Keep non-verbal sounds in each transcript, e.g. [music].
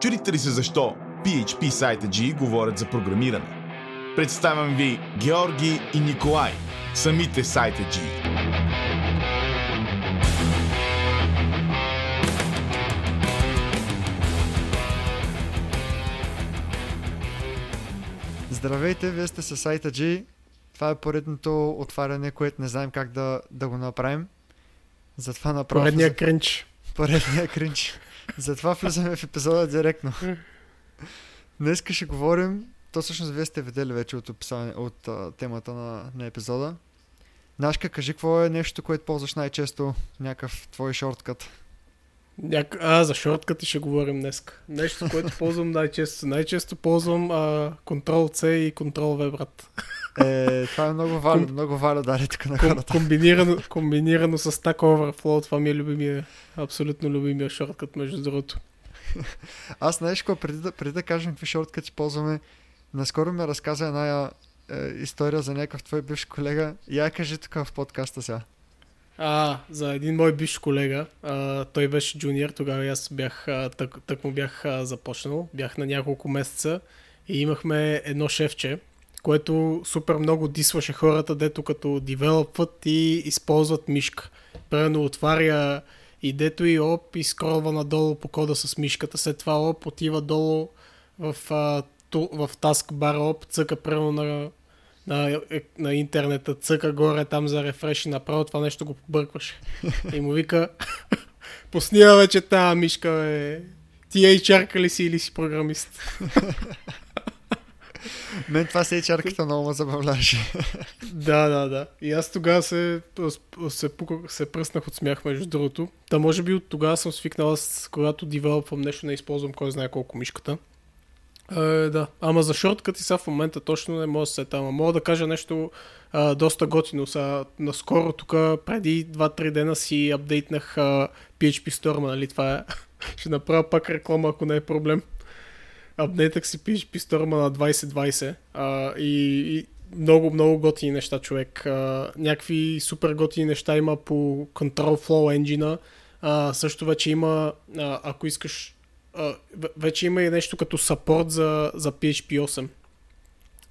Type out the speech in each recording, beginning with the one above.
Чудите ли се защо PHP сайта G говорят за програмиране? Представям ви Георги и Николай, самите сайта G. Здравейте, вие сте с сайта G. Това е поредното отваряне, което не знаем как да, да го направим. Затова направо... Поредния кринч. Поредния кринч. Затова влизаме в епизода директно. Днес ще говорим, то всъщност вие сте видели вече от, описание, от а, темата на, на епизода. Нашка, кажи какво е нещо, което ползваш най-често, някакъв твой шорткът. Няк... А, за шорткати ще говорим днес. Нещо, което ползвам най-често. Най-често ползвам а, Ctrl-C и Ctrl-V, брат. Е, това е много валю, Ком- много валю дали тук на Ком- хората. комбинирано, комбинирано с Stack Overflow, това ми е любимия, абсолютно любимия шорткът, между другото. Аз знаеш какво, преди да, преди да кажем какви шорткати ползваме, наскоро ми разказа една е, история за някакъв твой бивш колега. Я кажи тук в подкаста сега. А, за един мой бивш колега, а, той беше джуниор, тогава аз бях, а, тък, тък му бях а, започнал, бях на няколко месеца и имахме едно шефче, което супер много дисваше хората, дето като девелопват и използват мишка. Примерно отваря и дето и оп и скролва надолу по кода с мишката, след това оп отива долу в, а, ту, в таскбара оп, цъка примерно на на, е, на интернета, цъка горе там за рефреш и направо това нещо го побъркваше. [laughs] И му вика, [laughs] посния вече тази мишка, бе. Ти HR ли си или си програмист? [laughs] Мен това се чарката много ме забавляваше. да, да, да. И аз тогава се, се, пуках, се пръснах от смях, между другото. Та може би от тогава съм свикнал, аз, когато девелопвам нещо, не използвам кой знае колко мишката. Е, да, ама за шорткът и сега в момента точно не мога да се. Ама мога да кажа нещо а, доста готино. Са, наскоро тук преди 2-3 дена си апдейтнах а, PHP Storm, нали? Това е... [laughs] Ще направя пак реклама, ако не е проблем. Апдейтах си PHP Storm на 2020 а, и, и много, много готини неща, човек. А, някакви супер готини неща има по Control Flow Engine. А, също вече има, а, ако искаш а, вече има и нещо като сапорт за, за PHP 8.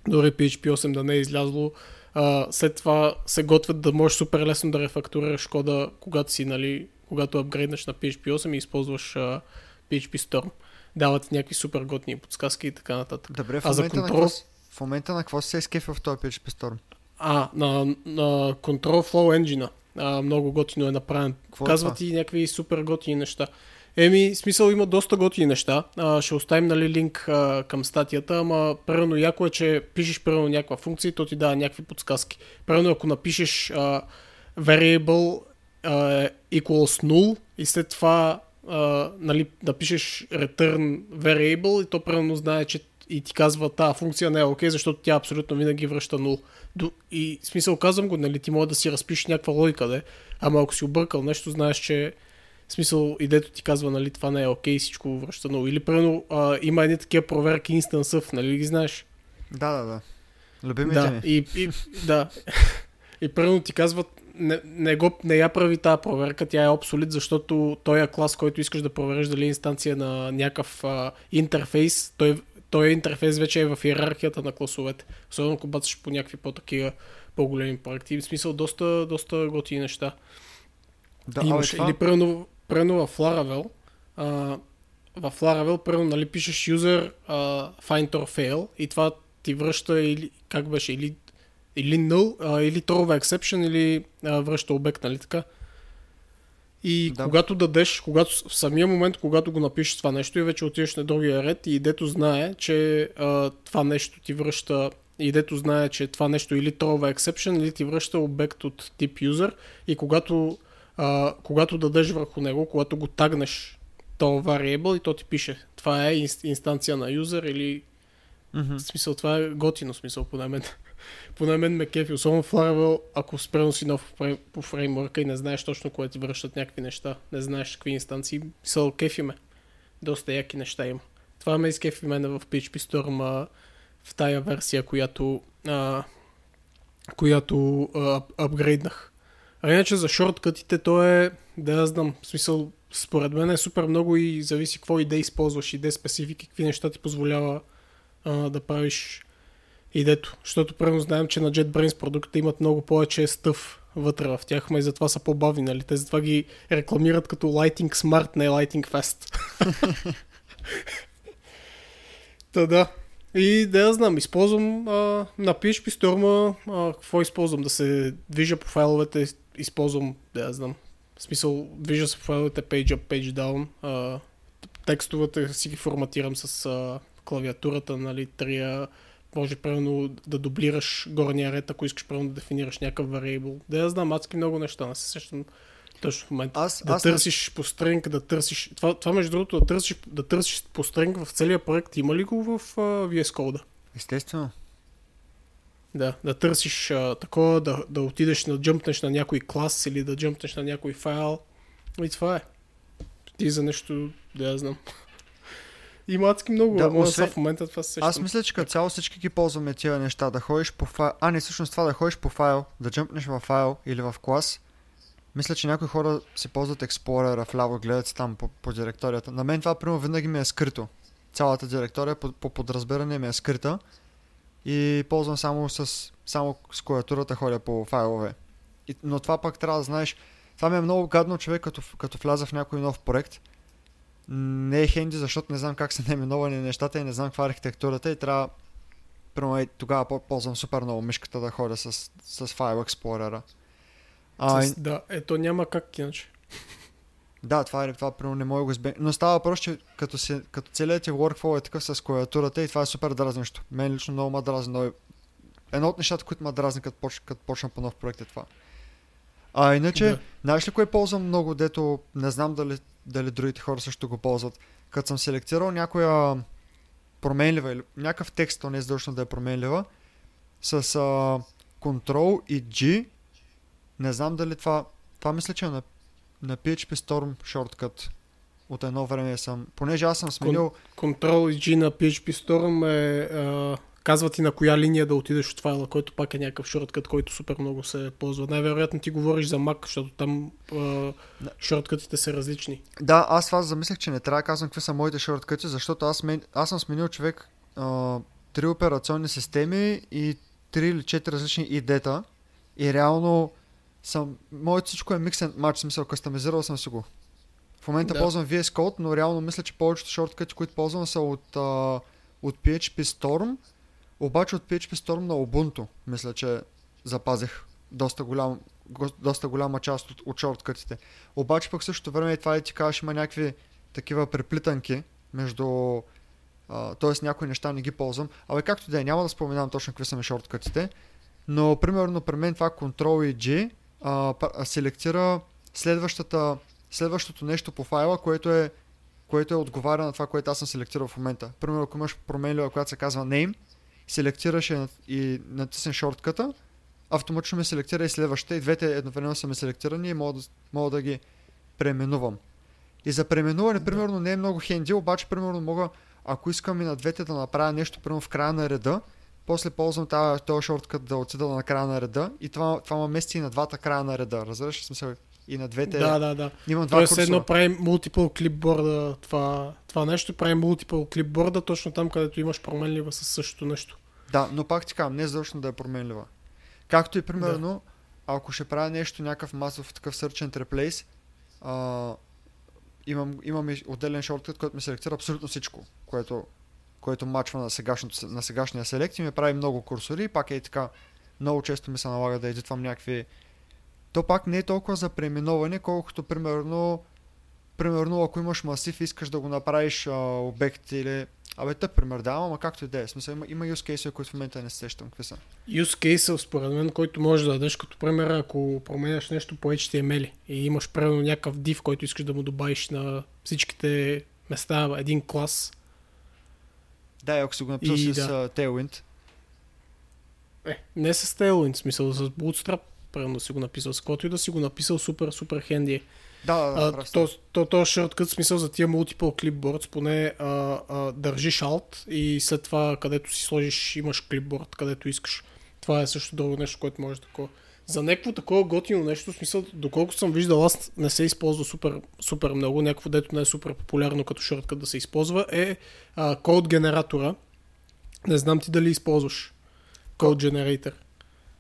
Дори PHP 8 да не е излязло. А, след това се готвят да можеш супер лесно да рефакторираш кода, когато си, нали, когато апгрейднеш на PHP 8 и използваш а, PHP Storm. Дават някакви супер готини подсказки и така нататък. Добре, в А за на контрол- какво, с- в момента на какво се изкефа в този PHP Storm? А, на, на Control Flow Engine. А, много готино е направен. Какво е Казват това? ти някакви супер готини неща. Еми, смисъл има доста готини неща. А, ще оставим нали, линк а, към статията, ама примерно яко е, че пишеш примерно някаква функция и то ти дава някакви подсказки. Примерно ако напишеш а, variable а, equals null и след това а, нали, напишеш return variable и то примерно знае, че и ти казва тази функция не е окей, защото тя абсолютно винаги връща 0. До- И смисъл казвам го, нали, ти може да си разпишеш някаква логика, де, ама ако си объркал нещо, знаеш, че в смисъл, идето ти казва, нали, това не е окей, всичко връща 0. Или, примерно, а, има едни такива проверки of, нали ги знаеш? Да, да, да. Любимите Да, ми. и, и, да. [laughs] И примерно ти казват, не, не, го, не я прави тази проверка, тя е обсолит, защото този е клас, който искаш да провериш дали е инстанция на някакъв а, интерфейс, той, той интерфейс вече е в иерархията на класовете. Особено ако бацаш по някакви по-такива по-големи проекти. В смисъл, доста, доста готини неща. Да, Имаш, това... или примерно, примерно в Laravel, а, в Laravel, примерно, нали, пишеш user а, find or fail и това ти връща или, как беше, или, или null, а, или throw exception, или а, връща обект, нали така? И Да. когато дадеш, когато, в самия момент, когато го напишеш това нещо и вече отиваш на другия ред и дето знае, че а, това нещо ти връща и дето знае, че това нещо или throw exception, или ти връща обект от тип user и когато а, когато дадеш върху него, когато го тагнеш то variable и то ти пише това е инс- инстанция на юзер или Мгм. в смисъл това е готино смисъл поне мен. [laughs] поне мен ме кефи, особено в Laravel, ако спрено си нов по фреймворка и не знаеш точно кое ти връщат някакви неща, не знаеш какви инстанции, мисъл кефи ме. Доста яки неща има. Това ме изкефи мене в PHP Storm а, в тая версия, която а, която а, ап- апгрейднах. А иначе за шорткътите то е, да я знам, в смисъл, според мен е супер много и зависи какво идеи използваш, идеи специфики, какви неща ти позволява а, да правиш идето. Защото първо знаем, че на JetBrains продуктите имат много повече стъв вътре в тях, и затова са по-бавни, нали? Те затова ги рекламират като Lighting Smart, не Lighting Fast. [laughs] Та да. И да я знам, използвам а, на PHP Storm, а, какво използвам? Да се движа по файловете, използвам, да я знам, в смисъл, движа се файловете page up, page down, а, текстовете си ги форматирам с а, клавиатурата, нали, трия, може примерно да дублираш горния ред, ако искаш примерно да дефинираш някакъв variable. Да я знам, адски много неща, не се сещам точно в момента. Аз, да аз търсиш по стринг, да търсиш... Това, това между другото, да търсиш, да търсиш по стринг в целия проект, има ли го в а, VS Code? Естествено. Да, да търсиш а, такова, да, да отидеш да джъмпнеш на някой клас или да джъмпнеш на някой файл. И това е. Ти за нещо, да я знам. [laughs] Има адски много, Да, може освен- в момента това се сещам. Аз мисля, че като цяло всички ги ползваме тия неща. Да ходиш по файл. А, не, всъщност това да ходиш по файл, да джъмпнеш в файл или в клас. Мисля, че някои хора си ползват Explorer вляво, гледат си там по, по директорията. На мен това, примерно, винаги ми е скрито. Цялата директория по, по подразбиране ми е скрита. И ползвам само с, само с клавиатурата ходя по файлове. И, но това пък трябва да знаеш. Това ми е много гадно човек, като, като вляза в някой нов проект. Не е хенди, защото не знам как са [laughs] наименовани нещата и не знам каква е архитектурата и трябва Примерно, тогава по- ползвам супер много мишката да ходя с, с File Explorer. А, С, да, ето няма как иначе. [laughs] да, това е това, примерно не мога го избегна. Но става въпрос, че като, си, като целият ти workflow е такъв с клавиатурата и това е супер дразнещо. Мен лично много ма дразни. Много... Едно от нещата, които ме дразни, като, поч... като почна по нов проект е това. А иначе, Да. знаеш ли кое ползвам много, дето не знам дали, дали другите хора също го ползват. Като съм селектирал някоя променлива или някакъв текст, то не е задължително да е променлива, с а, Ctrl и G, не знам дали това, това мисля, че е на, на PHP Storm shortcut. От едно време съм, понеже аз съм сменил, Control G на PHP Storm е... А, казва ти на коя линия да отидеш от файла, който пак е някакъв шорткът, който супер много се ползва. Най-вероятно ти говориш за Mac, защото там а, шорткътите са различни. Да, аз това замислях, че не трябва да казвам какви са моите шорткъти, защото аз, мен, аз съм сменил човек а, три операционни системи и три или четири различни идета и реално съм, моето всичко е match, в смисъл, кастомизирал съм си го. В момента Да. да. ползвам VS Code, но реално мисля, че повечето шорткъти, които ползвам са от, а, от PHP Storm, обаче от PHP Storm на Ubuntu, мисля, че запазих доста, голям, го- доста голяма част от, от шорткътите. Обаче пък в същото време и това и ти кажеш, има някакви такива преплитанки между... Тоест някои неща не ги ползвам. Абе както да е, няма да споменавам точно какви са ми шорткътите, но примерно при мен това Ctrl и G а, селектира следващата, следващото нещо по файла, което е което е отговаря на това, което аз съм селектирал в момента. Примерно, ако имаш променлива, която се казва name, селектираш и натиснеш шортката, автоматично ме селектира и следващата и двете едновременно са ме селектирани и мога да, мога да ги преименувам. И за преименуване, примерно, не е много хенди, обаче, примерно, мога, ако искам и на двете да направя нещо, примерно в края на реда, после ползвам тази, този шорткът да отида на края на реда и това, това ме мести и на двата края на реда. Разбираш ли смисъл? И на двете. Да, да, да. Имам два Тоест едно прави multiple клипборда, това, това нещо прави multiple клипборда точно там, където имаш променлива със същото нещо. Да, но пак ти казвам, не е задължително да е променлива. Както и примерно, ако ще правя нещо, някакъв масов такъв search and replace, а, имам, имам отделен шорткът, който ми селектира абсолютно всичко, което, което мачва на, на сегашния селект и ми прави много курсори пак е така, много често ми се налага да едитвам някакви... То пак не е толкова за преименоване, колкото примерно примерно ако имаш масив и искаш да го направиш а, обект или Абе, тъп пример, да, ама както и да е. Смисъл, има, има use case, които в момента не се сещам. Какви са? Use case, според мен, който можеш да дадеш като пример, ако променяш нещо по HTML и имаш примерно някакъв div, който искаш да му добавиш на всичките места един клас. Да, ако си го написал И с да. Tailwind. Е, не с Tailwind, смисъл с Bootstrap, примерно си го написал. С който и да си го написал супер, супер хенди. е. Да, да, да. А, то, то, то шорткът смисъл за тия multiple clipboards, поне а, а, държиш Alt и след това където си сложиш имаш клипборд, където искаш. Това е също друго нещо, което може такова. За някакво такова готино нещо, в смисъл, доколко съм виждал, аз не се използва супер, супер много, някакво дето не е супер популярно като шорткът да се използва, е а, код генератора. Не знам ти дали използваш код генератор.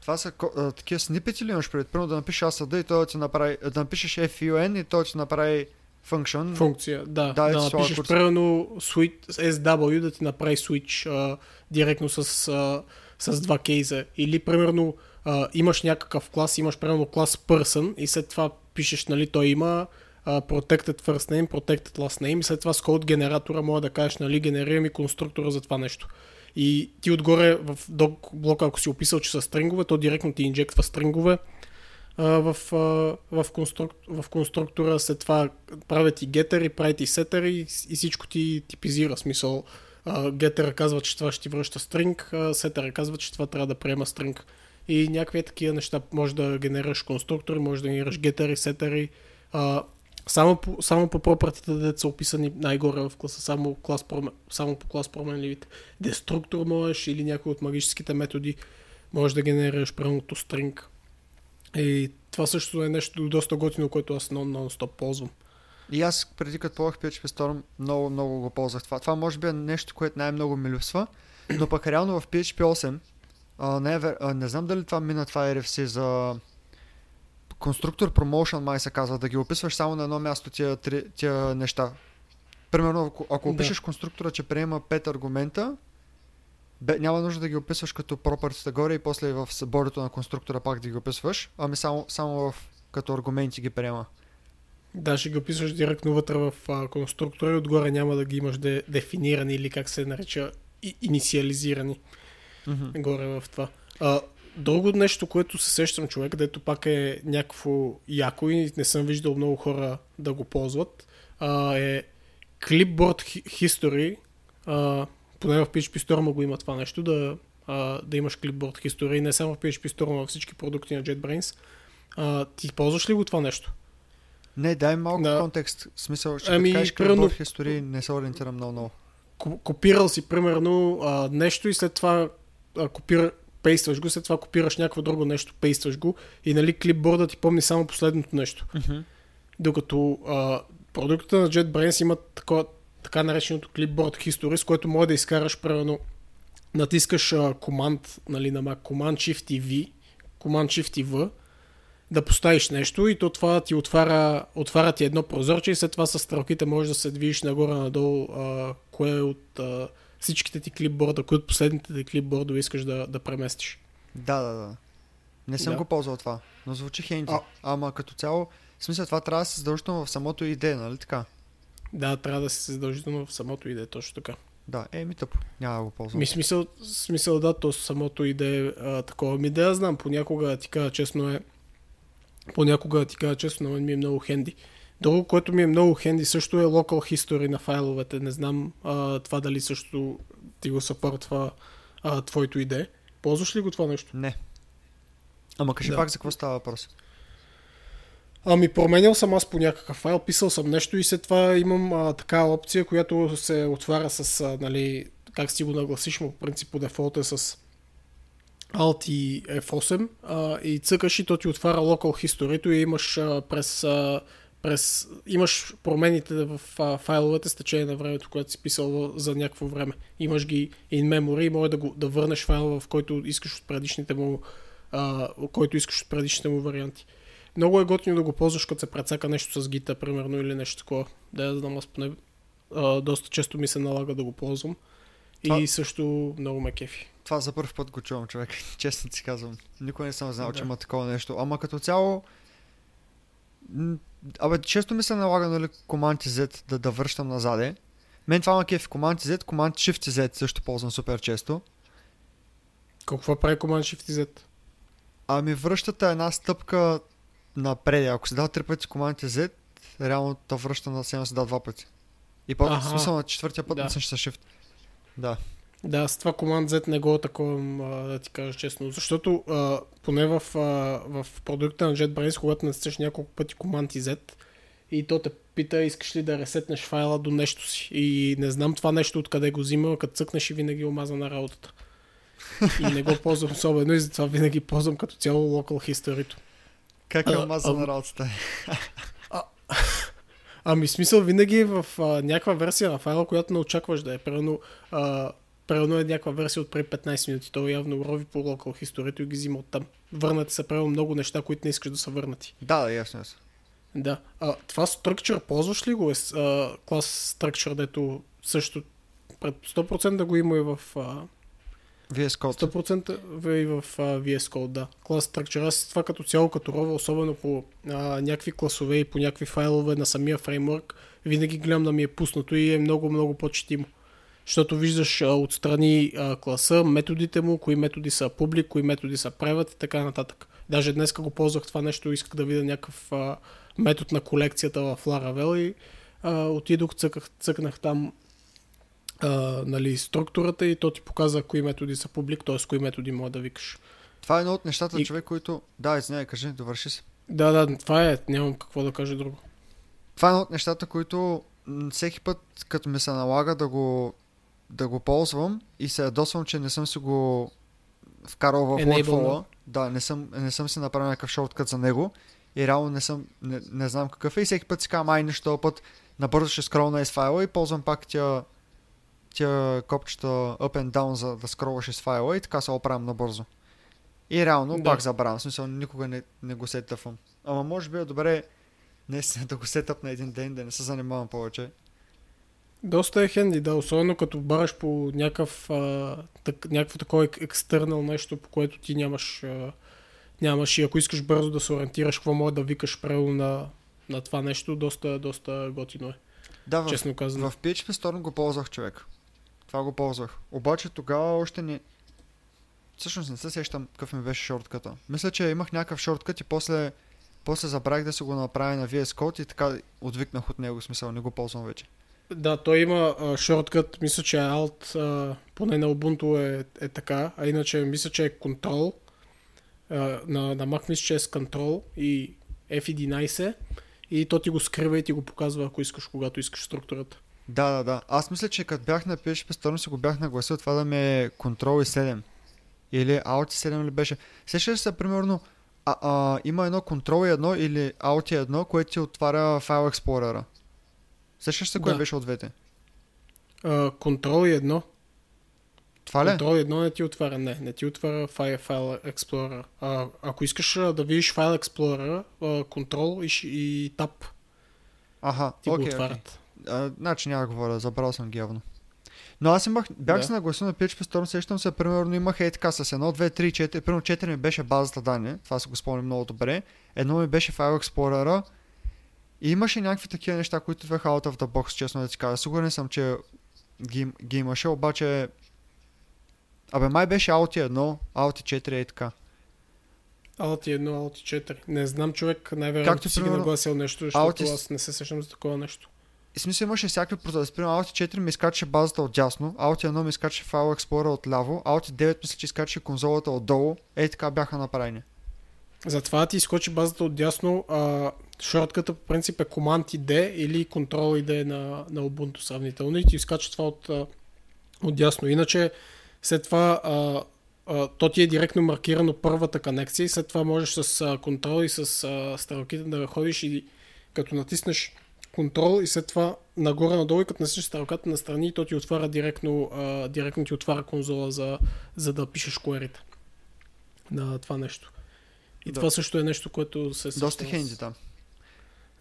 Това са а, такива снипети ли имаш пред? Примерно да напишеш ASD и той да ти направи, да напишеш FUN и той да ти направи function. Функция, да. Да, Да, напишеш курс. switch, SW да ти направи switch а, директно с, а, с два кейза. Или примерно а, имаш някакъв клас, имаш примерно клас person и след това пишеш, нали, той има а, protected first name, protected last name и след това с код генератора може да кажеш, нали, генерира ми конструктора за това нещо. И ти отгоре в док блока, ако си описал, че са стрингове, то директно ти инжектва стрингове а, в, а, в, конструк, в конструктора, след това правят ти гетери, правят и сетери и, и всичко ти типизира. Смисъл, гетера казва, че това ще ти връща стринг, сетера казва, че това трябва да приема стринг. И някакви такива неща може да генерираш конструктори, може да генерираш гетери, сетери. А, само по, само по пропъртите, да са описани най-горе в класа, само, клас, промен- само по клас променливите. Деструктор можеш или някой от магическите методи можеш да генерираш правилното стринг. И това също е нещо доста готино, което аз нон- нон-стоп ползвам. И аз преди като ползвах PHP Storm много, много го ползвах това. Това може би е нещо, което най-много ми липсва, но пък реално в PHP 8 а, не, е, а, не знам дали това мина това RFC за конструктор promotion май се казва, да ги описваш само на едно място тия, три, тия неща. Примерно, ако, ако Да. опишеш конструктора, че приема 5 аргумента, бе, няма нужда да ги описваш като property горе и после в бордото на конструктора пак да ги описваш, ами само, само в, като аргументи ги приема. Да, ще ги описваш директно вътре в а, конструктора и отгоре няма да ги имаш де, дефинирани или как се нарича и, инициализирани Мгм. горе в това. А, друго нещо, което се сещам човек, дето пак е някакво яко и не съм виждал много хора да го ползват, а, е Clipboard Hi- History. А, поне в PHP Storm го има това нещо, да, а, да имаш Clipboard History и не само в PHP Storm, а във всички продукти на JetBrains. А, ти ползваш ли го това нещо? Не, дай малко Да. контекст. В смисъл, ще Ами, кажеш примерно- истории, не се ориентирам много много. ко- копирал си примерно а, нещо и след това копира, пействаш го, след това копираш някакво друго нещо, пействаш го и нали клипборда ти помни само последното нещо. Докато а, продуктите на JetBrains имат такова, така нареченото clipboard history, с което може да изкараш примерно натискаш а, команд нали, на Mac, Command Shift и V, Command Shift и V, да поставиш нещо и то това ти отваря, отваря ти едно прозорче и след това с стрелките можеш да се движиш нагоре-надолу а, кое от а, всичките ти клипборда, кои от последните ти клипбордове искаш да, да преместиш. Да, да, да. Не съм Да. го ползвал това, но звучи хенди. А. Ама като цяло, в смисъл това трябва да се задължително в самото идея, нали така? Да, трябва да се задължително в самото иде, точно така. Да, е ми тъпо. Няма да го ползвам. Ми смисъл, смисъл да, то самото иде а, такова. Ми да я знам, понякога ти кажа честно е, понякога ти кажа честно, на мен ми е много хенди. Друго, което ми е много хенди също е local history на файловете. Не знам а, това дали също ти го съпортва а, твоето иде. Ползваш ли го това нещо? Не. Ама кажи Да. пак за какво става въпрос. Ами променял съм аз по някакъв файл, писал съм нещо и след това имам а, такава опция, която се отваря с, а, нали, как си го нагласиш, по принцип по дефолт е с Alt и F8 а, и цъкаш и то ти отваря local history и имаш а, през, а, през имаш промените в а, файловете с течение на времето, което си писал за някакво време. Имаш ги in memory и може да, го, да върнеш файла, в който искаш от предишните му а, който искаш от предишните му варианти. Много е готино да го ползваш, като се прецака нещо с гита, примерно, или нещо такова. Да, я знам, аз поне а, доста често ми се налага да го ползвам. И Това- също много ме кефи. Това за първ път го чувам, човек. [laughs] Честно ти казвам. Никой не съм знал, Да. че има такова нещо. Ама като цяло... Абе, често ми се налага, нали, Command Z да, да връщам назаде. Мен това ма кефи. Command Z, Command Shift Z също ползвам супер често. Какво прави Command Shift Z? Ами връщате една стъпка напред. Ако се дава три пъти Command Z, реално те връща на се дава два пъти. И по Аха. смисъл на четвъртия път Да. да. с Shift. Да. Да, с това Command Z не го таковам, да ти кажа честно. Защото а, поне в, а, в продукта на JetBrains, когато натискаш няколко пъти Command и Z, и то те пита, искаш ли да ресетнеш файла до нещо си. И не знам това нещо откъде го взима, като цъкнеш и винаги омаза на работата. и не го ползвам особено и затова винаги ползвам като цяло local history Как е А, омазана а- работата? [laughs] Ами смисъл винаги е в а, някаква версия на файла, която не очакваш да е. Примерно, примерно е някаква версия от преди 15 минути. Той явно рови по local history и ги взима оттам. Върнати са правилно много неща, които не искаш да са върнати. Да, ясно. Да. А, това structure ползваш ли го? Е, а, клас structure, дето също пред 100% да го има и в а, VS Code. 100% в- и в а, VS Code, да. Клас Structure. Аз това като цяло, като рова, особено по а, някакви класове и по някакви файлове на самия фреймворк, винаги гледам да ми е пуснато и е много, много по-четимо. Защото виждаш а, отстрани а, класа, методите му, кои методи са публик, кои методи са private и така нататък. Даже днес го ползвах това нещо, исках да видя някакъв а, метод на колекцията в Laravel и а, отидох, цъках, цъкнах там а, нали, структурата и то ти показва кои методи са публик, т.е. кои методи мога да викаш. Това е едно от нещата, И- човек, които... Да, извиняй, кажи, довърши се. Да, да, това е, нямам какво да кажа друго. Това е едно от нещата, които всеки път, като ми се налага да го, да го ползвам и се ядосвам, че не съм си го вкарал в workflow. Да, не съм, не съм си направил някакъв шорткът за него и реално не, съм, не, не знам какъв е и всеки път си казвам, ай нещо път набързо ще скролна из файла и ползвам пак тя, тя копчета up and down за да скролваш из файла и така се оправям набързо. И реално Да. пак забравям, смисъл никога не, не го сетъпвам. Ама може би е добре наистина [laughs] да го сетъп на един ден, да не се занимавам повече. Доста е хенди, да, особено като бараш по някакъв, а, так, някакво такова ек- екстернал нещо, по което ти нямаш, а, нямаш и ако искаш бързо да се ориентираш, какво може да викаш правилно на, на това нещо, доста, доста готино е, Да, в, честно казано. в PHP Storm го ползвах човек. Това го ползвах. Обаче тогава още не... Всъщност не се сещам какъв ми беше шортката. Мисля, че имах някакъв шорткът и после, после забравих да си го направя на VS Code и така отвикнах от него, смисъл не го ползвам вече. Да, той има а, шорткът, мисля, че е Alt, а, поне на Ubuntu е, е така, а иначе мисля, че е Control, а, на, на Mac мисля, че е с Control и F11 и то ти го скрива и ти го показва, ако искаш, когато искаш структурата. Да, да, да. Аз мисля, че като бях на PHP Storm си го бях нагласил това да ми е Control и 7. Или Alt 7 ли беше. Сещаш се, примерно, а, а, има едно Control и едно или Alt и едно, което ти отваря File Explorer. Сещаш се кое Да. беше от двете? Control и едно. Това ли? Control и едно не ти отваря, не, не ти отваря File, Explorer. А, ако искаш да видиш File Explorer, Control и, и Tab Аха, ти го окей, окей. отварят. А, значи няма да говоря, забрал съм ги явно. Но аз имах, бях Да. се нагласил на PHP Storm, сещам се, примерно имах е така с 1, 2, 3, 4, примерно 4 ми беше базата данни, това се го спомням много добре, едно ми беше File Explorer и имаше някакви такива неща, които идваха out of the box, честно да ти кажа. Сигурен съм, че ги, ги имаше, обаче Абе, май беше Alt 1, Alt 4 и така. Alt 1, Alt 4. Не знам човек, най-вероятно Както, си ги примерно, нагласил нещо, защото Alt- аз не се сещам за такова нещо. И смисъл имаше всякакви процеси. Примерно Alt 4 ми изкачаше базата от дясно, Alt 1 ми изкачаше File Explorer от ляво, Alt 9 мисля, че изкачаше конзолата отдолу. Ей така бяха направени. Затова ти изкочи базата от дясно, шортката по принцип е Command и D или Control и D на, на Ubuntu сравнително и ти изкача това от, от дясно. Иначе след това а, а, то ти е директно маркирано първата конекция и след това можеш с а, и с а, стрелките да ходиш и като натиснеш Control и след това нагоре-надолу и като натиснеш стрелката на страни, то ти отваря директно, а, директно ти отваря конзола за, за да пишеш query на това нещо. И Да. това също е нещо, което се Доста хенди там.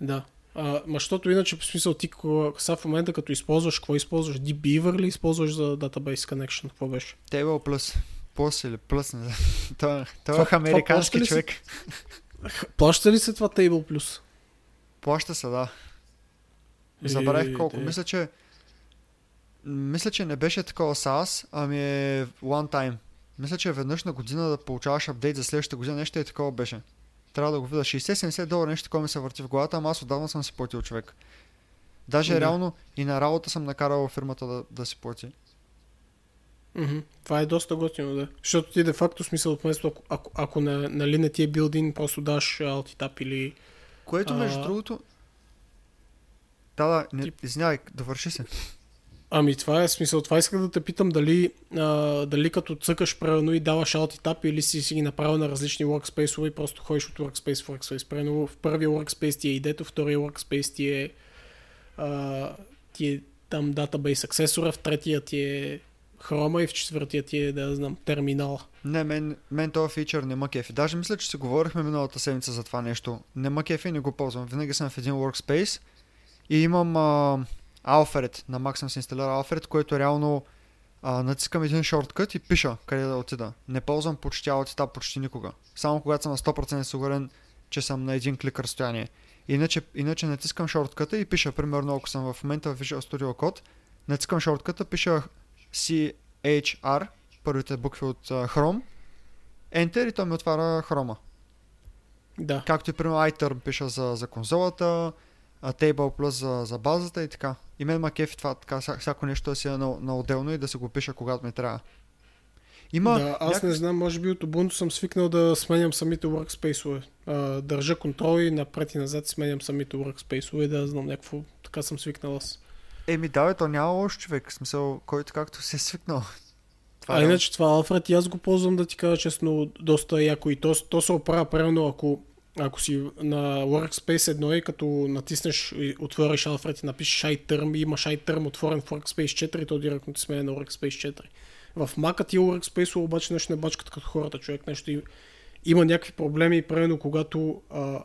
Да. А, ма, защото иначе, по смисъл, ти сега в момента, като използваш, какво използваш? DBeaver ли използваш за Database Connection? Какво беше? Table Plus. Plus или Plus, не знам. [laughs] Той, той Това- е американски ли се? човек. Плаща ли се това Table Plus? Плаща се, да. Забравих Е, колко. де. Мисля, че мисля, че не беше такова SaaS, ами е one time. Мисля, че веднъж на година да получаваш апдейт за следващата година, нещо е такова беше. Трябва да го видя. 60-70 долара нещо такова ми се върти в главата, ама аз отдавна съм си платил човек. Даже Да. реално и на работа съм накарал фирмата да, да си плати. Мгм. Това е доста готино, да. Защото ти де-факто смисъл, вместо ако, ако, ако на, нали не ти е билдин, просто даш Tab или... Което между А. другото... Да, да, не, извинявай, довърши се. Ами това е смисъл. Това исках да те питам дали, а, дали като цъкаш правилно и даваш alt tab или си, си ги направил на различни workspace и просто ходиш от workspace в workspace. Примерно в първия workspace ти е идето, втория workspace ти е, а, ти е там database аксесора, в третия ти е хрома и в четвъртия ти е, да знам, терминала. Не, мен, мен този фичър не ма кефи. Даже мисля, че си говорихме миналата седмица за това нещо. Не ма кефи не го ползвам. Винаги съм в един workspace и имам а, Alfred. На Mac съм си инсталирал Alfred, което реално а, натискам един шорткът и пиша къде да отида. Не ползвам почти Alt почти никога. Само когато съм на 100% сигурен, че съм на един клик разстояние. Иначе, иначе натискам шортката и пиша, примерно, ако съм в момента в Visual Studio Code, натискам шортката, пиша CHR, първите букви от uh, Chrome, Enter и то ми отваря Chrome. Да. Както и примерно iTerm пиша за, за конзолата, Table Plus за, за базата и така. И мен ма кефи това така, всяко нещо да си е на, на отделно и да се го пиша когато ми трябва. Има да, аз няк... не знам, може би от Ubuntu съм свикнал да сменям самите workspace Държа контрол и напред и назад сменям самите workspace да знам някакво, така съм свикнал аз. Еми да, бе, то няма лош човек, в смисъл, който както се е свикнал. [laughs] Това а е... иначе това Alfred и аз го ползвам да ти кажа честно доста яко и то, то се оправя правилно ако ако си на Workspace 1 и като натиснеш и отвориш Alfred и напишеш iTerm имаш iTerm отворен в Workspace 4, то директно ти сменя на Workspace 4. В Mac ти Workspace обаче нещо не бачкат като хората, човек нещо и, има някакви проблеми, примерно когато, а,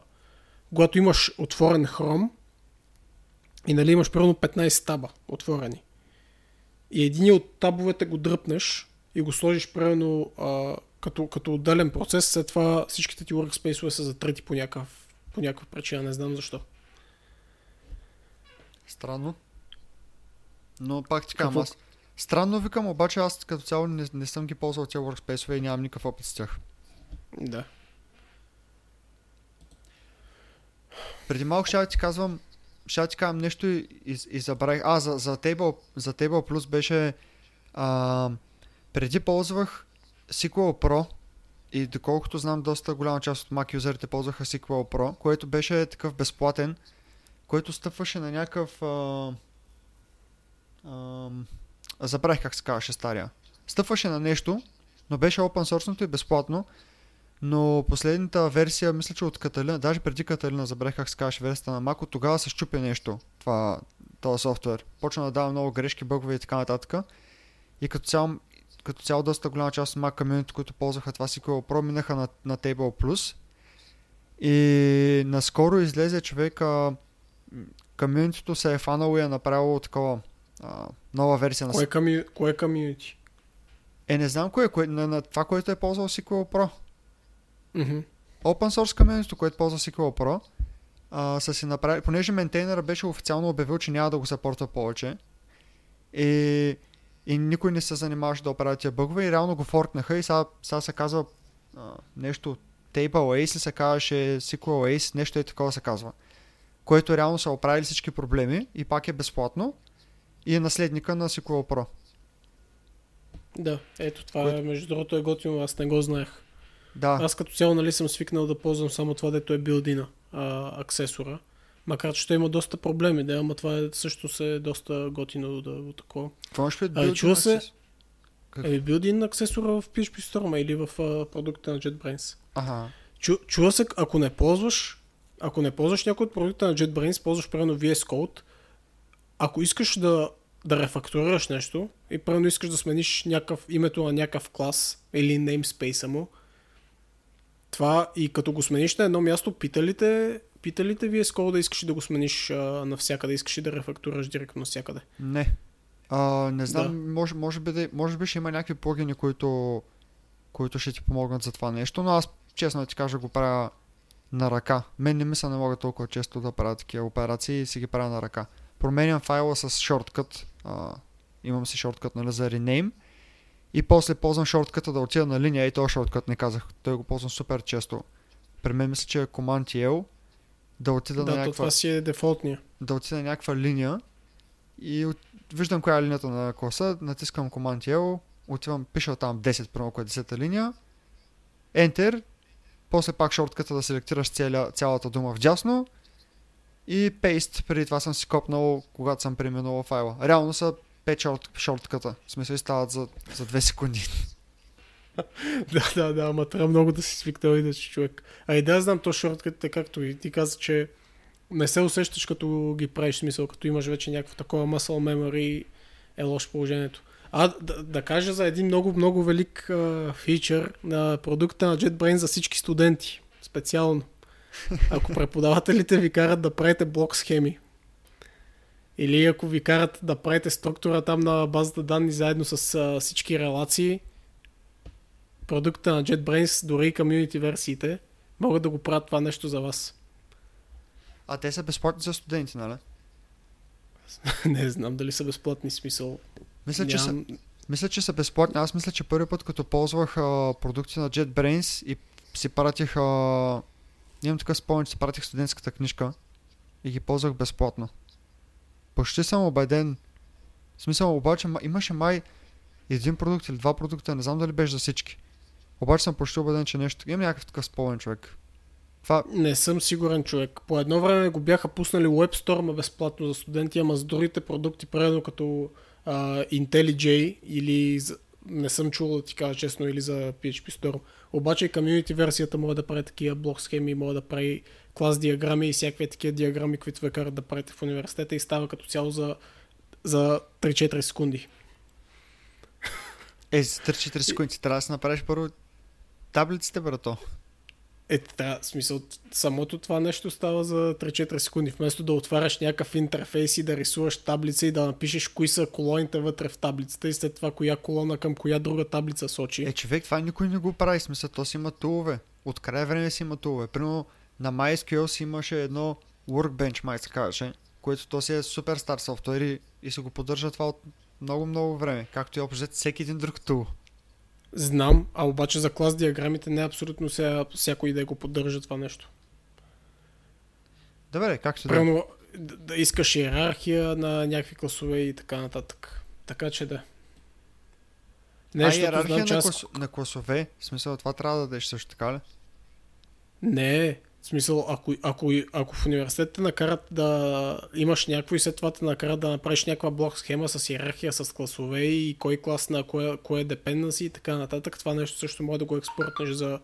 когато имаш отворен Chrome и нали имаш примерно 15 таба отворени. И един от табовете го дръпнеш и го сложиш примерно като, като отделен процес, след това всичките ти workspace са затрети по някакъв, по някаква причина, не знам защо. Странно. Но пак ти казвам, аз... Странно викам, обаче аз като цяло не, не съм ги ползвал тези workspace и нямам никакъв опит с тях. Да. Преди малко ще ти казвам, ще ти казвам нещо и, и, и забравих. А, за, за, Table, за Table Plus беше а, преди ползвах SQL Pro и доколкото знам, доста голяма част от Mac юзерите ползваха SQL Pro, което беше такъв безплатен, който стъпваше на някакъв... А, а, забравих как се казваше стария. Стъпваше на нещо, но беше open source и безплатно, но последната версия, мисля, че от Каталина, даже преди Каталина, забравих как се казваше версията на Mac, от тогава се щупи нещо, това, този софтуер. Почна да дава много грешки, бъгове и така нататък. И като цяло като цяло доста голяма част от Mac комьюнити, които ползваха това SQL Pro, минаха на, на Table Plus. И наскоро излезе човека, комьюнитито се е фанало и е направило такова а, нова версия на... Кое, кое комьюнити? Е, не знам кое, кое на, на това, което е ползвал SQL Pro. Mm-hmm. Open source комьюнитито, което ползва SQL Pro, а, са си направили, понеже ментейнера беше официално обявил, че няма да го съпортва повече. И и никой не се занимаваше да оправя тия бъгове и реално го форкнаха и сега, сега се казва а, нещо Table Ace ли се казваше SQL Ace, нещо е такова се казва. Което реално са оправили всички проблеми и пак е безплатно и е наследника на SQL Pro. Да, ето това Кое... между другото е готино, аз не го знаех. Да. Аз като цяло нали съм свикнал да ползвам само това, дето е билдина, а, аксесора. Макар че ще има доста проблеми, да, ама това е, също се е доста готино да такова. Това ще е а, чува се, Еми, билдин аксесора в PHP Storm или в а, продукта на JetBrains. Ага. Чу, чува се, ако не ползваш, ако не ползваш някой от продукта на JetBrains, ползваш примерно VS Code, ако искаш да, да рефактурираш нещо и примерно искаш да смениш някакъв, името на някакъв клас или namespace му, това и като го смениш на едно място, питалите Пита ли те вие скоро да искаш да го смениш а, навсякъде? Искаш да рефактураш директно навсякъде? Не. А, не знам, да. може, може, би, да, може би ще има някакви плагини, които, които ще ти помогнат за това нещо, но аз честно ти кажа го правя на ръка. Мен не ми се налага толкова често да правя такива операции и си ги правя на ръка. Променям файла с шорткът. А, имам си шорткът нали, за rename. И после ползвам шортката да отида на линия и този шорткът не казах. Той го ползвам супер често. При мен мисля, че е Command L да отида да, на някаква... това си е дефолтния. Да отида на някаква линия и от... виждам коя е линията на класа, натискам Command L, отивам, пиша там 10, първо, е 10-та линия, Enter, после пак шортката да селектираш цяля, цялата дума в дясно и Paste, преди това съм си копнал, когато съм преминал файла. Реално са 5 шорт, шортката. В смисъл и стават за, за 2 секунди. [laughs] да, да, да, ама трябва много да си свикнал и да си човек. А и да, знам то шортката, както и ти каза, че не се усещаш като ги правиш, смисъл, като имаш вече някакво такова muscle memory, е лошо положението. А да, да кажа за един много, много велик а, фичър на продукта на JetBrains за всички студенти, специално. Ако преподавателите ви карат да правите блок схеми, или ако ви карат да правите структура там на базата данни заедно с а, всички релации, продукта на JetBrains, дори и комьюнити версиите, могат да го правят това нещо за вас. А те са безплатни за студенти, нали? [laughs] не знам дали са безплатни смисъл. Мисля, че са, мисля, че са безплатни. Аз мисля, че първи път, като ползвах а, продукти на JetBrains и си пратих... А, имам така спомен, че си пратих студентската книжка и ги ползвах безплатно. Почти съм убеден. В смисъл, обаче имаше май един продукт или два продукта, не знам дали беше за всички. Обаче съм почти убеден, че нещо... Имам някакъв такъв спомен човек. Това... Не съм сигурен човек. По едно време го бяха пуснали WebStorm безплатно за студенти, ама с другите продукти, правилно като uh, IntelliJ или не съм чул да ти кажа честно или за PHP Storm. Обаче и community версията може да прави такива блок схеми, може да прави клас диаграми и всякакви такива диаграми, които ви карат да правите в университета и става като цяло за, за 3-4 секунди. Е, за 3-4 секунди трябва да се направиш първо таблиците, брато. Е, да, смисъл, самото това нещо става за 3-4 секунди. Вместо да отваряш някакъв интерфейс и да рисуваш таблица и да напишеш кои са колоните вътре в таблицата и след това коя колона към коя друга таблица сочи. Е, човек, това никой не го прави. Смисъл, то си има тулове. От край време си има тулове. Примерно на MySQL си имаше едно Workbench, май се казваше, което то си е супер стар софтуер и, и се го поддържа това от много-много време. Както и общо всеки един друг тул. Знам, а обаче за клас диаграмите не е абсолютно ся, всяко и да го поддържа това нещо. Добре, както да. Прямо да, да искаш иерархия на някакви класове и така нататък. Така че да. Нещо, а иерархия знам, на, клас... на класове? В смисъл, това трябва да дадеш също така ли? Не, в смисъл, ако, ако, ако в университета те накарат да имаш някакво и след това те накарат да направиш някаква блок схема с иерархия, с класове и кой клас на кое, кое е dependency и така нататък, това нещо също може да го експортнеш за,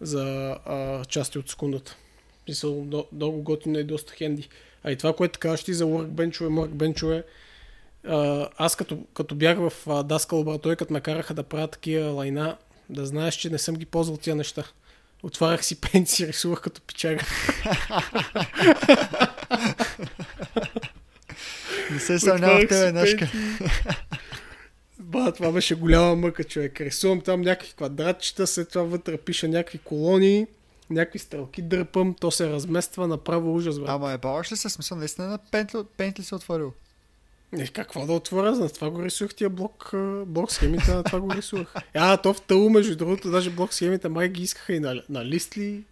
за а, части от секундата. В смисъл, много готино и доста хенди. А и това, което кажеш ти за workbench workbench аз като, като бях в Daska лаборатория, като ме караха да правя такива лайна, да знаеш, че не съм ги ползвал тия неща. Отварях си пенси и рисувах като пичага. Не се съмнявах тебе, днешка. Ба, това беше голяма мъка, човек. Рисувам там някакви квадратчета, след това вътре пиша някакви колони, някакви стрелки дърпам, то се размества, направо ужас, брат. Ама е баваш ли се смисъл, наистина на пент, пент ли се отворил? Не, какво да отворя, за това го рисувах тия блок, блок схемите, на това го рисувах. А, то в тъл, между другото, даже блок схемите май ги искаха и на, на лист ли?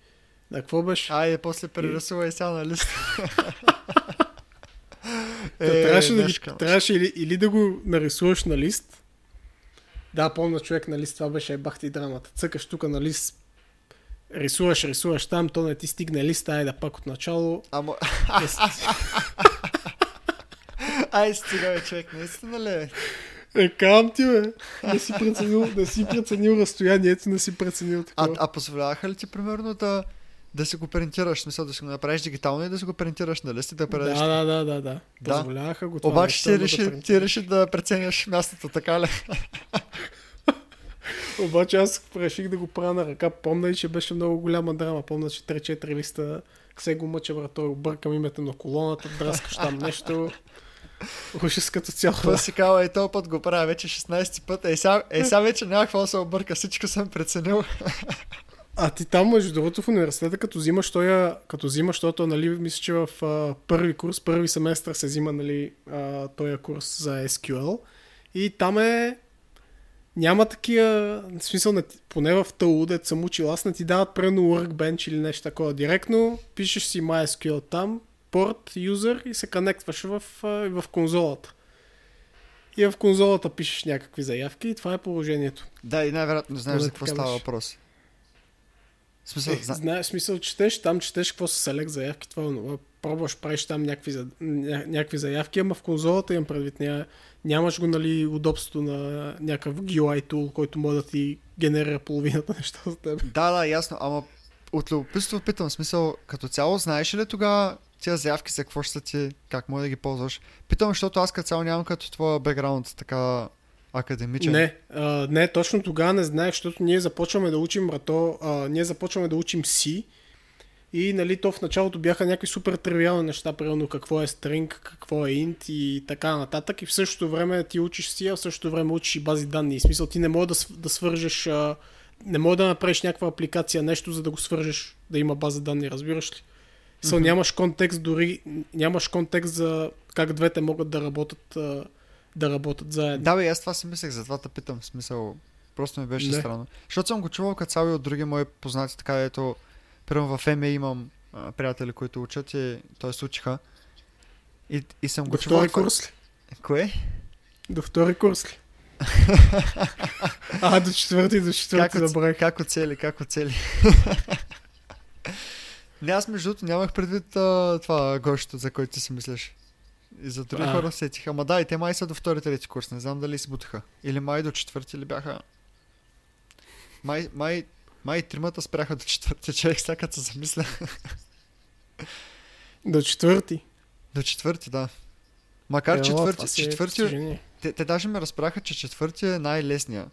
На какво беше? А, и после прерисува и сега на лист. е, трябваше, да ги, трябваше или, или да го нарисуваш на лист. Да, помня човек на лист, това беше бахти драмата. Цъкаш тук на лист, рисуваш, рисуваш там, то не ти стигне лист, ай да пак от начало. Ама... [laughs] Ай, стига, бе, човек, наистина ли е? Кам ти, бе. Да си преценил, да си преценил разстоянието, да си преценил такова. А, а позволяваха ли ти, примерно, да, да си го принтираш, смисъл да си го направиш дигитално и да си го принтираш на лист и да предадеш? Да, да, да, да, да. Позволяваха го това. Обаче ти реши, да ти реши да преценяш мястото, така ли? [laughs] Обаче аз реших да го правя на ръка. Помня ли, че беше много голяма драма. Помня, че 3-4 листа се го мъча, брат. Той объркам името на колоната, драскаш там нещо. Ужас като цяло. Това си казва, и този път го правя вече 16 път. Е, сега, е, сега вече няма какво да се обърка. Всичко съм преценил. А ти там, между другото, в университета, като взимаш тоя, като взимаш тото, нали, мисля, че в а, първи курс, първи семестър се взима, нали, а, този курс за SQL. И там е няма такива, в смисъл, не, поне в тълу, дето съм учил, аз не ти дават прено workbench или нещо такова. Директно пишеш си MySQL там, порт, юзер и се конектваш в, в конзолата. И в конзолата пишеш някакви заявки и това е положението. Да, и най-вероятно знаеш за какво става въпрос. В смисъл, Е, зна... знаеш, смисъл, четеш, там четеш какво са селект заявки, това е онова. Пробваш, правиш там някакви, за- ня- някакви заявки, ама в конзолата имам предвид. Ня, нямаш го, нали, удобството на някакъв GUI tool, който може да ти генерира половината [laughs] неща за теб. Да, да, ясно, ама от любопитство питам, смисъл, като цяло знаеш ли тогава тези заявки за какво ще ти, как може да ги ползваш? Питам, защото аз като цяло нямам като твоя бекграунд така академичен. Не, а, не, точно тогава не знаех, защото ние започваме да учим рато, а, ние започваме да учим C и нали, то в началото бяха някакви супер тривиални неща, примерно какво е string, какво е int и така нататък и в същото време ти учиш C, а в същото време учиш и бази данни. И смисъл ти не може да, да свържеш, а, не може да направиш някаква апликация, нещо, за да го свържеш, да има база данни, разбираш ли? Со, Мгм. нямаш контекст дори, нямаш контекст за как двете могат да работят, да работят заедно. Да, бе, аз това си мислех, затова те питам, в смисъл, просто ми беше Не. странно. Защото съм го чувал като цяло и от други мои познати, така ето, примерно в МЕ имам а, приятели, които учат и т.е. учиха. И, и съм го До чувал. втори това- курс ли? Кое? До втори курс ли? [laughs] а, до четвърти, до Как, четвърти оц... забравих. как оцели, как оцели. [laughs] Не, аз между другото нямах предвид а, това гощето, за който ти си мислиш. И за други А. хора сетих. Ама да, и те май са до втори, трети курс. Не знам дали се бутаха. Или май до четвърти ли бяха. Май, май, май тримата спряха до четвърти човек, сега се замисля. До четвърти. До четвърти, да. Макар Ела, това четвърти, си е четвърти, постижение. те, те даже ме разправяха, че четвърти е най-лесния.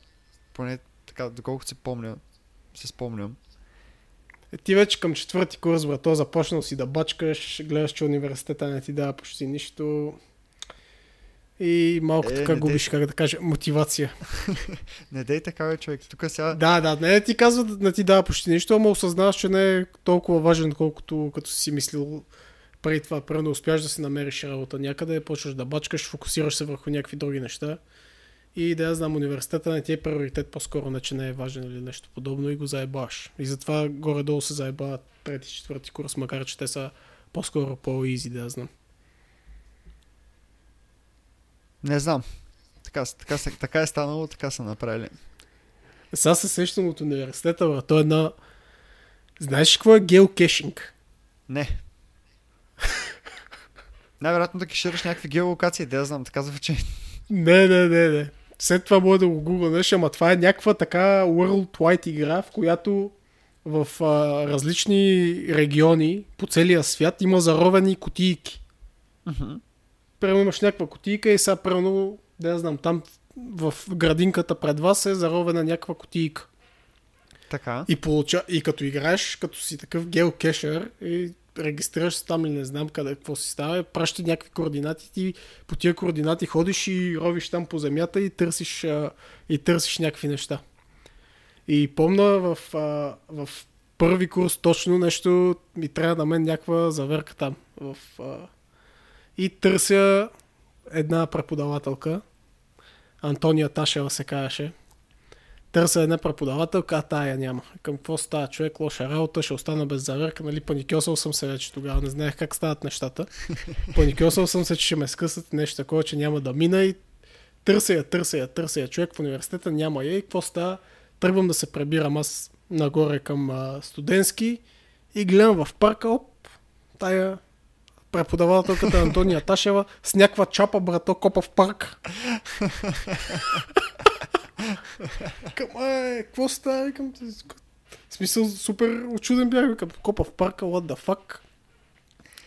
Поне така, доколкото си помня, си спомням. Е, ти вече към четвърти курс, брато, започнал си да бачкаш, гледаш, че университета не ти дава почти нищо. И малко Е, така губиш, как да кажа, мотивация. [laughs] Не дей така, бе, човек. Тук сега... Да, да, не ти казва не ти дава почти нищо, ама осъзнаваш, че не е толкова важен, колкото като си мислил преди това. Примерно успяш да си намериш работа някъде, почваш да бачкаш, фокусираш се върху някакви други неща. И да я знам, университета не ти е приоритет, по-скоро не, че не е важен или нещо подобно и го заебаваш. И затова горе-долу се заебават трети, четвърти курс, макар че те са по-скоро по-изи, да я знам. Не знам. Така, така, така е станало, така са направили. Сега се сещам от университета, бе, то е една... Знаеш какво е геокешинг? Не. Най-вероятно да кешираш някакви геолокации, да я знам, така звучи. Не, не, не, не. След това може да го гугълнеш, ама това е някаква така Worldwide игра, в която в а, различни региони по целия свят има заровени кутийки. Примерно имаш някаква кутийка и сега, примерно, да знам, там в градинката пред вас е заровена някаква кутийка. Така. И, получа... и като играеш, като си такъв геокешер и регистрираш се там или не знам къде, какво си става, праща някакви координати, ти по тия координати ходиш и ровиш там по земята и търсиш, и търсиш някакви неща. И помна в, в първи курс точно нещо ми трябва на мен някаква заверка там. В. И търся една преподавателка, Антония Ташева се казваше, Търся една преподавателка, а тая няма. Към какво става човек, лоша работа, ще остана без заверка, нали, паникьосал съм се вече тогава, не знаех как стават нещата. [laughs] Паникьосал съм се, че ще ме скъсат нещо такова, че няма да мина и търся я, търся я, търся я. Човек в университета няма я и какво става? Тръгвам да се пребирам аз нагоре към а, студентски и гледам в парка, оп, тая преподавателката Антония Ташева с някаква чапа, брато, копа в парк. [laughs] Към, е, какво става? Викам, смисъл, супер очуден бях, викам, копа в парка, what the fuck?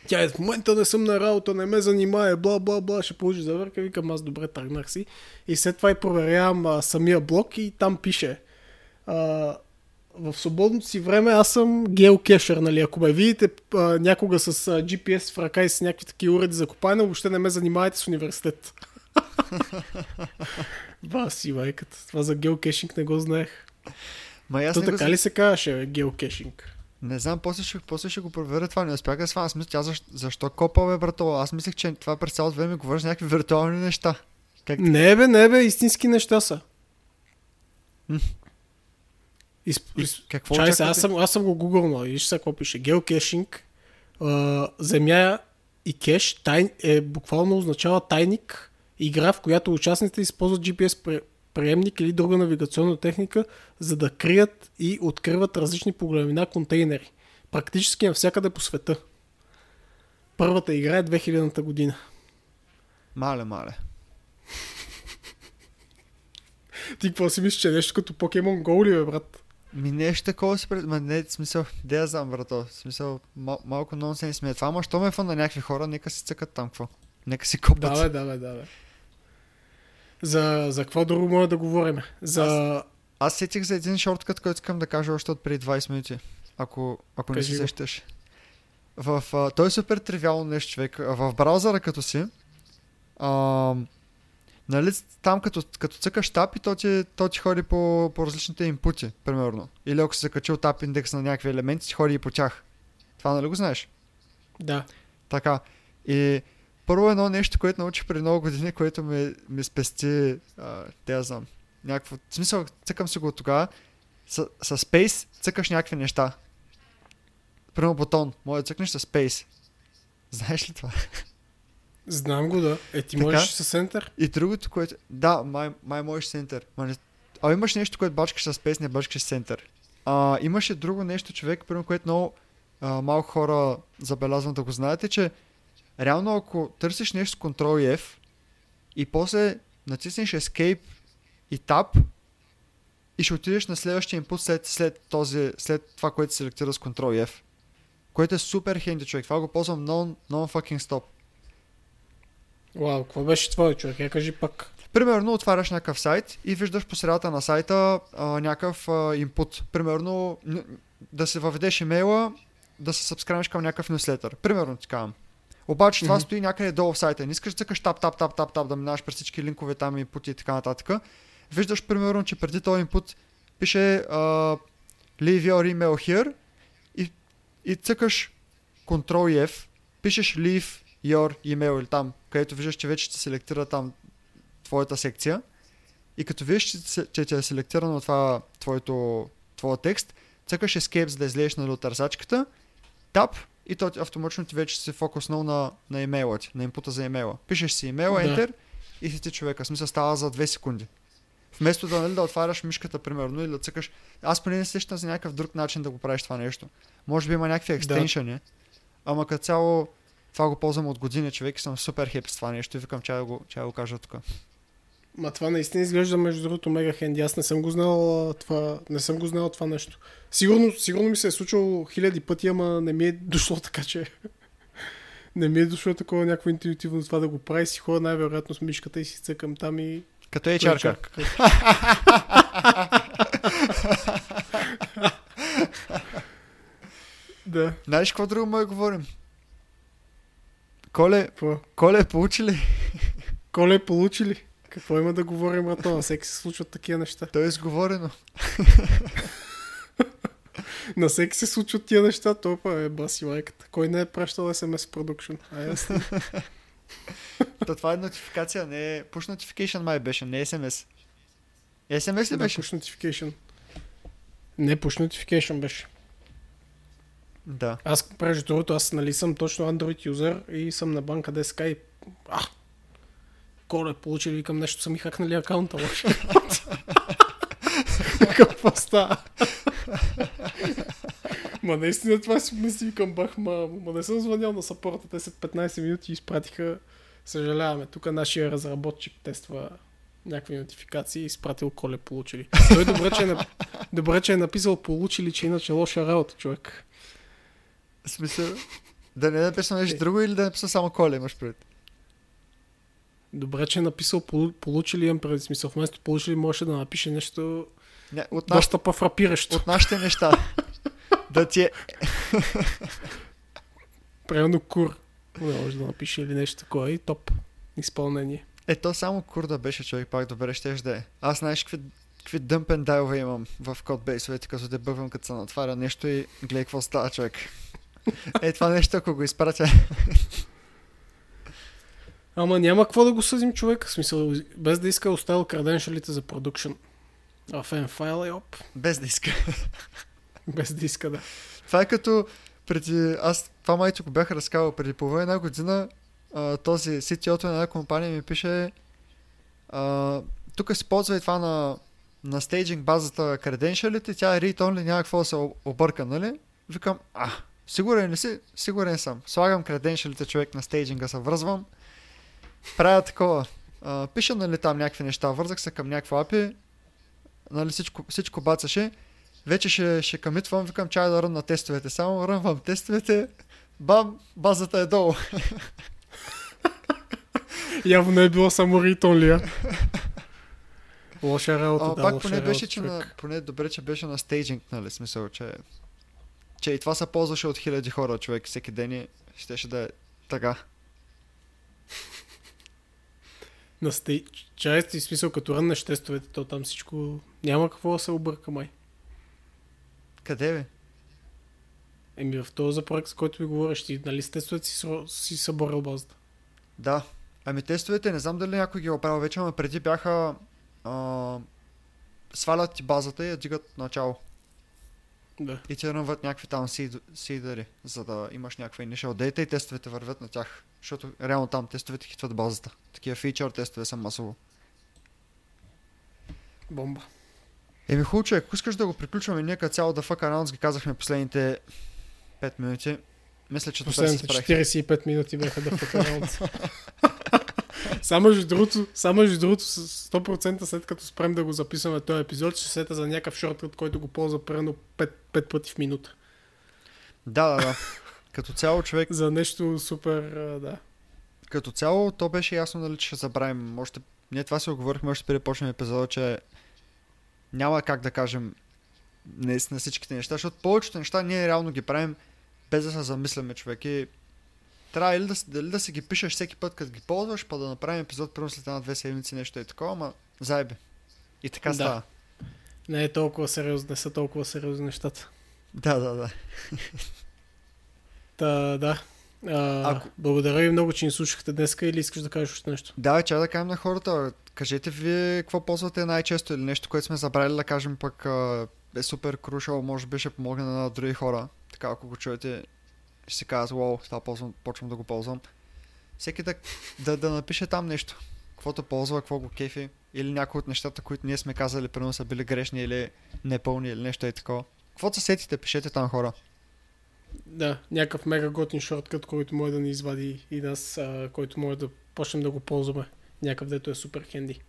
Тя е, в момента не съм на работа, не ме занимае, бла, бла, бла, ще получи заверка. Викам, аз добре тръгнах си. И след това и проверявам а, самия блок и там пише. А, в свободното си време аз съм геокешер, нали? Ако ме видите а, някога с а, GPS в ръка и с някакви такива уреди за копане, въобще не ме занимавайте с университет. [laughs] Ба си, майката. Това за геокешинг не го знаех. Ма аз То не, го... така ли се казваше, геокешинг? не знам, после ще, после ще го проверя това. Не успях да свана. Аз мисля, тя защо, защо копа, бе, брато? Аз мислех, че това през цялото време говориш някакви виртуални неща. Как... Не бе, не бе, истински неща са. М. Из, какво чай се, аз съм, аз съм го гугълнал. Виж сега какво пише. Геокешинг, а, земя и кеш тай, е, буквално означава тайник, игра, в която участниците използват GPS при, приемник или друга навигационна техника, за да крият и откриват различни по големина контейнери. Практически навсякъде по света. Първата игра е 2000-та година. Мале, мале. Ти какво си мислиш, че е нещо като Pokemon Go ли, бе, брат? Ми нещо такова си пред... Ма не, смисъл, де я знам, брато. Смисъл, мал, малко нонсенс ми е това, ама що ме е фан на някакви хора, нека си цъкат там, какво? Нека си копат. Да, бе, да, бе, да, бе. За, за какво друго може да говорим? За... Аз сетих за един шорткът, който искам да кажа още от преди 20 минути. Ако, ако не се сещаш. В, а, той е супер тривиално нещо, човек. В браузъра като си, а, нали, там като, като цъкаш тап и то ти, то ти ходи по, по различните инпути, примерно. Или ако си закачил тап индекс на някакви елементи, ти ходи и по тях. Това нали го знаеш? Да. Така. И първо едно нещо, което научих преди много години, което ми, ми спести, а, те я знам, някакво, в смисъл, цъкам си го от тогава, с, с Space цъкаш някакви неща. Примерно бутон, може да цъкнеш с Space. Знаеш ли това? Знам го, да. Е, ти Така? можеш с Enter? И другото, което... Да, май, май можеш с Enter. Ма не... А имаш нещо, което бачкаш с Space, не бачкаш с Enter. А, имаше друго нещо, човек, примерно, което много а, малко хора забелязвам да го знаете, че реално ако търсиш нещо с Ctrl и F и после натиснеш Escape и Tab и ще отидеш на следващия инпут след, след, този, след това, което се селектира с Ctrl и F. Което е супер хенди, човек. Това го ползвам non, non fucking stop. Вау, какво беше твое, човек? Я кажи пак. Примерно отваряш някакъв сайт и виждаш по средата на сайта а, някакъв а, инпут. Примерно да се въведеш имейла, да се сабскранеш към някакъв нюслетър. Примерно ти казвам. Обаче това Мгм. стои някъде долу в сайта. Не искаш да цъкаш тап, тап, тап, тап, тап, да минаваш през всички линкове там и инпути и така нататък. Виждаш примерно, че преди този инпут пише а, leave your email here и, и цъкаш Ctrl и F, пишеш leave your email или там, където виждаш, че вече ще селектира там твоята секция и като видиш, че, ти е селектирано това твоето, твоя текст, цъкаш Escape, за да излезеш нали, от търсачката, тап и то ти- автоматично ти вече се фокуснал на, на имейла ти, на инпута за имейла. Пишеш си имейла, Да. Enter и си ти човека. Смисъл става за 2 секунди. Вместо да, нали, да отваряш мишката, примерно, или да цъкаш. Аз поне не се сещам за някакъв друг начин да го правиш това нещо. Може би има някакви екстеншъни, ама като цяло това го ползвам от години, човек, и съм супер хепи с това нещо и викам, че да го, че да го кажа тук. Ма това наистина изглежда между другото мега хенди. Аз не съм го знал това, не съм го знал това нещо. Сигурно, сигурно ми се е случвало хиляди пъти, ама не ми е дошло така, че [laughs] не ми е дошло такова някакво интуитивно това да го прави. Си ходя най-вероятно с мишката и си цъкам там и... Като е чарка. [laughs] да, Знаеш какво друго да говорим? Коле? Коле, получи ли? Коле получи ли? Какво има да говорим, брато? На всеки се случват такива неща. То е изговорено. На всеки се случват тия неща, то па е баси лайката. Кой не е пращал SMS Production? А [laughs] То това е нотификация, не е... Push notification май беше, не е SMS. SMS ли да, беше? push notification. Не, push notification беше. Да. Аз, прежде другото, аз нали съм точно Android юзер и съм на банка ДСК и... А, коле, получили, викам нещо, са ми хакнали акаунта. лошо. [laughs] Какво става? ма наистина това си мисли, викам, бах, ма, ма не съм звънял на сапорта, те след 15 минути изпратиха, съжаляваме, тук нашия разработчик тества някакви нотификации и изпратил коле получили. Той добре, че е, нап... [laughs] добре, че е написал получили, че иначе лоша работа, човек. В смисъл... Да не е написано нещо Е. друго или да е написано само Коле, имаш пред. Добре, че е написал полу- получили, имам преди смисъл. Вместо получили можеше да напише нещо Не, от, наш... доста по-фрапиращо. от нашите неща. [laughs] да ти е... [laughs] Примерно кур. Не може да напише или нещо такова и топ. Изпълнение. Е, то само курда беше човек, пак добре щеш да е. Аз знаеш какви, какви дъмпен дайлове имам в кодбейсовете, като дебъгвам, като се натваря нещо и гледай какво става човек. [laughs] Е, това нещо, ако го изпратя, Ама няма какво да го съдим човек. В смисъл, без да иска е оставил креденшалите за продукшн. А в файл е оп. без да иска. [laughs] Без да иска да. Това е като преди... Аз това майче го бях разказал преди половина една година. А, този CTO-то на една компания ми пише а, тук се ползва и това на, на стейджинг базата креденшалите, тя е read only, няма какво да се обърка, нали? Викам, а, сигурен ли си? Сигурен съм. Слагам креденшалите човек на стейджинга, се връзвам, правя такова. А, пиша, нали, там някакви неща, вързах се към някакво апи, нали, всичко, всичко бацаше. Вече ще, ще камитвам, викам, чай да рънна тестовете. Само рънвам тестовете, бам, базата е долу. Явно е било само ритон ли, а? Лоша работа, А, да, пак поне беше, че на, поне добре, че беше на стейджинг, нали, смисъл, че, че и това се ползваше от хиляди хора, човек, всеки ден и щеше да е така. На стей... Чайст и смисъл, като ръннеш тестовете, то там всичко... Няма какво да се обърка, май. Къде бе? Еми в този проект, за който ви говориш, ти, нали с тестовете си, си съборил базата. Да. Ами тестовете, не знам дали някой ги е оправил вече, но преди бяха а, свалят ти базата и я дигат начало. Да. И ти рънват някакви там сид- сидери, за да имаш някаква initial data и тестовете вървят на тях. Защото реално там тестовете хитват базата. Такива фичър тестове са масово. Бомба. Еми хубаво, че ако искаш да го приключваме, ние като цяло да fuck around ги казахме последните 5 минути. Мисля, че това си справих. 45 минути бяха да факаралци. [laughs] само между другото, само между другото, с 100% след като спрем да го записваме този епизод, ще се сета за някакъв шорткът, който го ползва примерно 5, 5 пъти в минута. Да, да, да. Като цяло човек, За нещо супер, да. като цяло то беше ясно, нали, че ще забравим. Още, ние това се оговорихме още преди почнем епизода, че няма как да кажем наистина всичките неща, защото повечето неща ние реално ги правим без да се замисляме човек и трябва или да, дали да си ги пишеш всеки път, като ги ползваш, па да направим епизод, примерно след една-две седмици, нещо е такова, ама заебе. И така Да. става. Не е толкова сериозно, не са толкова сериозни нещата. Да, да, да. Та, да. А, Ако- Благодаря ви много, че ни слушахте днеска или искаш да кажеш още нещо? Да, чай да кажем на хората. Кажете вие какво ползвате най-често или нещо, което сме забравили да кажем пък е супер крушал, може би ще помогне на други хора. Така ако го чуете, ще си казват, вау, това ползвам, почвам да го ползвам. Всеки да, да, да напише там нещо. Каквото ползва, какво го кефи. Или някои от нещата, които ние сме казали, примерно са били грешни или непълни или нещо е такова. Каквото се сетите, пишете там хора. Да, някакъв мега готин шорткът, който може да ни извади и нас, а, който може да почнем да го ползваме. Някакъв, дето е супер хенди.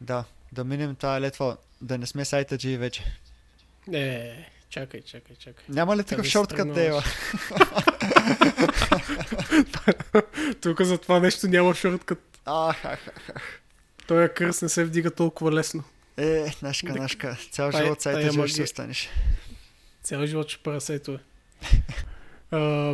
Да, да минем тая летва, да не сме сайта G вече. Е, чакай, чакай, чакай. Няма ли такъв шорткът тръгнаваш? [laughs] Тук за това нещо няма шорткът. Той кръст не се вдига толкова лесно. Е, нашка, нашка. Цял живот G ще останеш. Цял живот ще парасето е.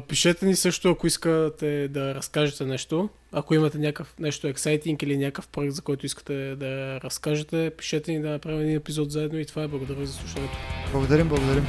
Пишете ни също, ако искате да разкажете нещо. Ако имате някакъв нещо ексайтинг или някакъв проект, за който искате да разкажете, пишете ни да направим един епизод заедно и това е. Благодаря за слушането. Благодарим, благодарим.